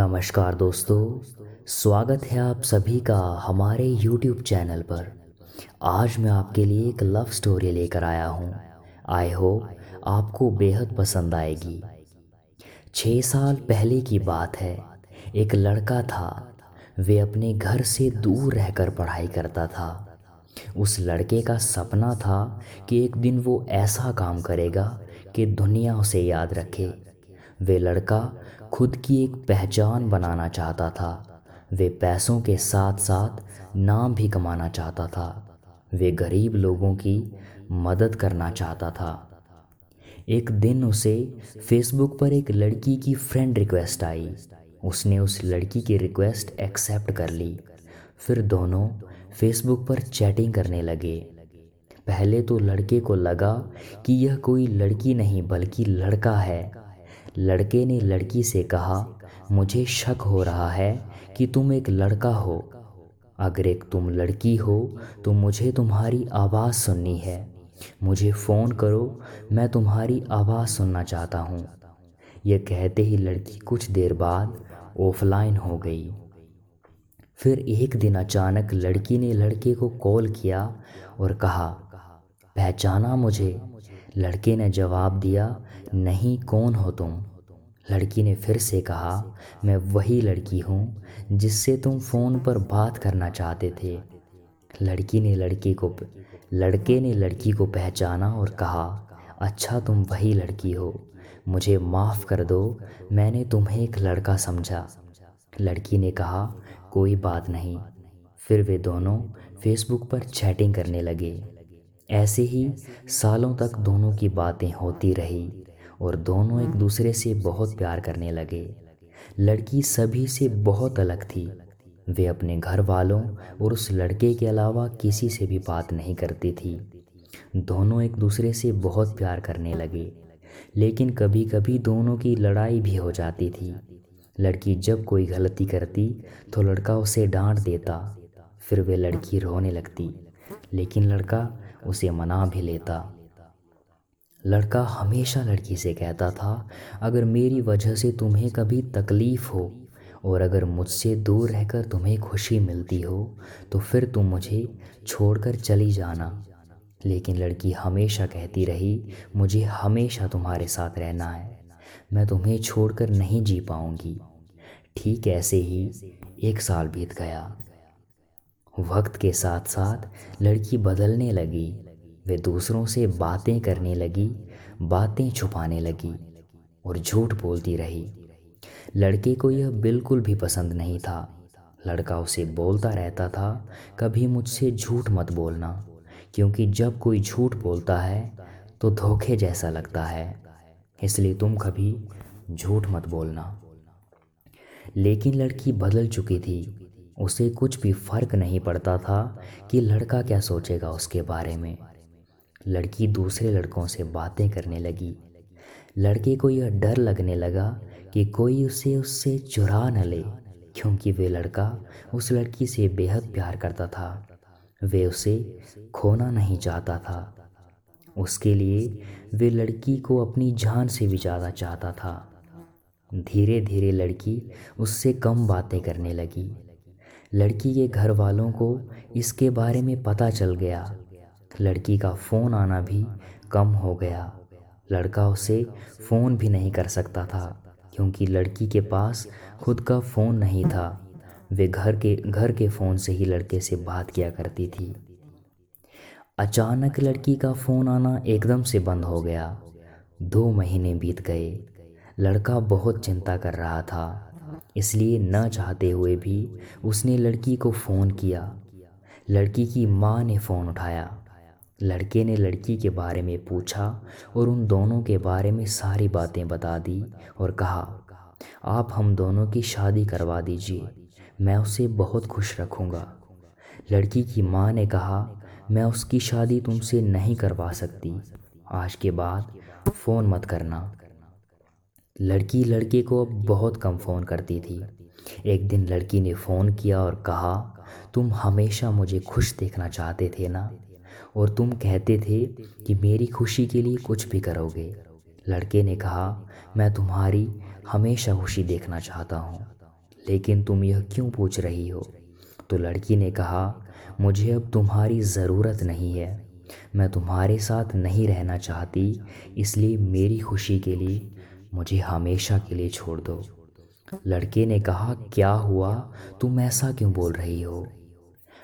नमस्कार दोस्तों, स्वागत है आप सभी का हमारे YouTube चैनल पर। आज मैं आपके लिए एक लव स्टोरी लेकर आया हूँ। आई होप आपको बेहद पसंद आएगी। छः साल पहले की बात है। एक लड़का था। वे अपने घर से दूर रहकर पढ़ाई करता था। उस लड़के का सपना था कि एक दिन वो ऐसा काम करेगा कि दुनिया उसे याद रखे। वे लड़का खुद की एक पहचान बनाना चाहता था। वे पैसों के साथ साथ नाम भी कमाना चाहता था। वे गरीब लोगों की मदद करना चाहता था। एक दिन उसे फेसबुक पर एक लड़की की फ्रेंड रिक्वेस्ट आई। उसने उस लड़की की रिक्वेस्ट एक्सेप्ट कर ली। फिर दोनों फेसबुक पर चैटिंग करने लगे। पहले तो लड़के को लगा कि यह कोई लड़की नहीं, बल्कि लड़का है। लड़के ने लड़की से कहा, मुझे शक हो रहा है कि तुम एक लड़का हो। अगर एक तुम लड़की हो तो मुझे तुम्हारी आवाज़ सुननी है। मुझे फ़ोन करो, मैं तुम्हारी आवाज़ सुनना चाहता हूँ। यह कहते ही लड़की कुछ देर बाद ऑफलाइन हो गई। फिर एक दिन अचानक लड़की ने लड़के को कॉल किया और कहा, पहचाना मुझे। लड़के ने जवाब दिया, नहीं, कौन हो तुम? लड़की ने फिर से कहा, मैं वही लड़की हूँ जिससे तुम फ़ोन पर बात करना चाहते थे। लड़की ने लड़के को लड़के ने लड़की को पहचाना और कहा अच्छा तुम वही लड़की हो। मुझे माफ़ कर दो, मैंने तुम्हें एक लड़का समझा। लड़की ने कहा, कोई बात नहीं। फिर वे दोनों फेसबुक पर चैटिंग करने लगे। ऐसे ही सालों तक दोनों की बातें होती रही और दोनों एक दूसरे से बहुत प्यार करने लगे। लड़की सभी से बहुत अलग थी। वे अपने घर वालों और उस लड़के के अलावा किसी से भी बात नहीं करती थी। दोनों एक दूसरे से बहुत प्यार करने लगे, लेकिन कभी कभी दोनों की लड़ाई भी हो जाती थी। लड़की जब कोई गलती करती तो लड़का उसे डांट देता, फिर वे लड़की रोने लगती, लेकिन लड़का उसे मना भी लेता। लड़का हमेशा लड़की से कहता था, अगर मेरी वजह से तुम्हें कभी तकलीफ़ हो और अगर मुझसे दूर रहकर तुम्हें खुशी मिलती हो तो फिर तुम मुझे छोड़कर चली जाना। लेकिन लड़की हमेशा कहती रही, मुझे हमेशा तुम्हारे साथ रहना है। मैं तुम्हें छोड़कर नहीं जी पाऊँगी। ठीक ऐसे ही एक साल बीत गया। वक्त के साथ साथ लड़की बदलने लगी। वे दूसरों से बातें करने लगी, बातें छुपाने लगी और झूठ बोलती रही। लड़के को यह बिल्कुल भी पसंद नहीं था। लड़का उसे बोलता रहता था, कभी मुझसे झूठ मत बोलना, क्योंकि जब कोई झूठ बोलता है तो धोखे जैसा लगता है, इसलिए तुम कभी झूठ मत बोलना। लेकिन लड़की बदल चुकी थी। उसे कुछ भी फ़र्क नहीं पड़ता था कि लड़का क्या सोचेगा उसके बारे में। लड़की दूसरे लड़कों से बातें करने लगी। लड़के को यह डर लगने लगा कि कोई उसे उससे चुरा न ले, क्योंकि वे लड़का उस लड़की से बेहद प्यार करता था। वे उसे खोना नहीं चाहता था। उसके लिए वे लड़की को अपनी जान से भी ज़्यादा चाहता था। धीरे धीरे लड़की उससे कम बातें करने लगी। लड़की के घर वालों को इसके बारे में पता चल गया। लड़की का फ़ोन आना भी कम हो गया। लड़का उसे फ़ोन भी नहीं कर सकता था, क्योंकि लड़की के पास खुद का फ़ोन नहीं था। वे घर के घर के फ़ोन से ही लड़के से बात किया करती थी। अचानक लड़की का फ़ोन आना एकदम से बंद हो गया। दो महीने बीत गए। लड़का बहुत चिंता कर रहा था। इसलिए न चाहते हुए भी उसने लड़की को फ़ोन किया। लड़की की माँ ने फ़ोन उठाया। लड़के ने लड़की के बारे में पूछा और उन दोनों के बारे में सारी बातें बता दी और कहा, आप हम दोनों की शादी करवा दीजिए, मैं उसे बहुत खुश रखूँगा। लड़की की माँ ने कहा, मैं उसकी शादी तुमसे नहीं करवा सकती। आज के बाद फ़ोन मत करना। लड़की लड़के को अब बहुत कम फ़ोन करती थी। एक दिन लड़की ने फ़ोन किया और कहा, तुम हमेशा मुझे खुश देखना चाहते थे ना? और तुम कहते थे कि मेरी खुशी के लिए कुछ भी करोगे। लड़के ने कहा, मैं तुम्हारी हमेशा खुशी देखना चाहता हूँ, लेकिन तुम यह क्यों पूछ रही हो? तो लड़की ने कहा, मुझे अब तुम्हारी ज़रूरत नहीं है। मैं तुम्हारे साथ नहीं रहना चाहती, इसलिए मेरी खुशी के लिए मुझे हमेशा के लिए छोड़ दो। लड़के ने कहा, क्या हुआ? तुम ऐसा क्यों बोल रही हो?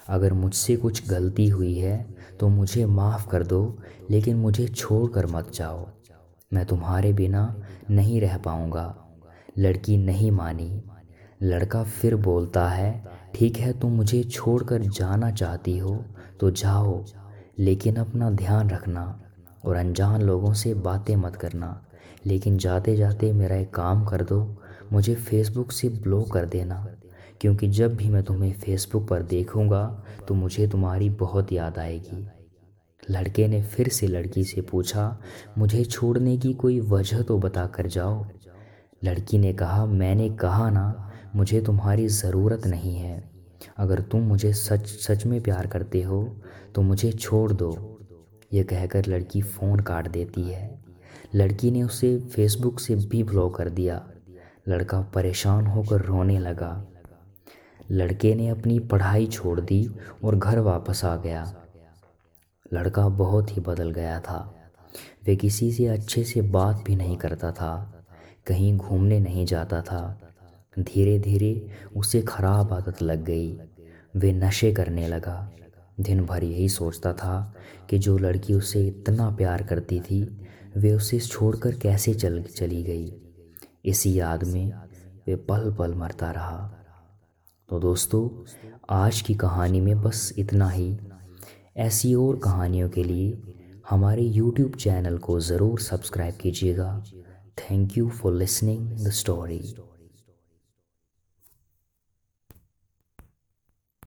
अगर मुझसे कुछ गलती हुई है तो मुझे माफ़ कर दो, लेकिन मुझे छोड़ कर मत जाओ। मैं तुम्हारे बिना नहीं रह पाऊँगा। लड़की नहीं मानी। लड़का फिर बोलता है, ठीक है, तुम मुझे छोड़कर जाना चाहती हो तो जाओ, लेकिन अपना ध्यान रखना और अनजान लोगों से बातें मत करना। लेकिन जाते जाते मेरा एक काम कर दो, मुझे फेसबुक से ब्लॉक कर देना। क्योंकि जब भी मैं तुम्हें फेसबुक पर देखूँगा तो मुझे तुम्हारी बहुत याद आएगी। लड़के ने फिर से लड़की से पूछा, मुझे छोड़ने की कोई वजह तो बता कर जाओ? लड़की ने कहा, मैंने कहा ना, मुझे तुम्हारी ज़रूरत नहीं है। अगर तुम मुझे सच सच में प्यार करते हो तो मुझे छोड़ दो। ये कहकर लड़की फ़ोन काट देती है। लड़की ने उसे फेसबुक से भी ब्लॉक कर दिया। लड़का परेशान होकर रोने लगा। लड़के ने अपनी पढ़ाई छोड़ दी और घर वापस आ गया। लड़का बहुत ही बदल गया था। वे किसी से अच्छे से बात भी नहीं करता था। कहीं घूमने नहीं जाता था। धीरे धीरे उसे खराब आदत लग गई। वे नशे करने लगा। दिन भर यही सोचता था कि जो लड़की उसे इतना प्यार करती थी वे उसे छोड़कर कैसे चल, चली गई? इसी याद में वे पल पल मरता रहा। तो दोस्तों, आज की कहानी में बस इतना ही। ऐसी और कहानियों के लिए हमारे YouTube चैनल को ज़रूर सब्सक्राइब कीजिएगा। Thank you for listening the story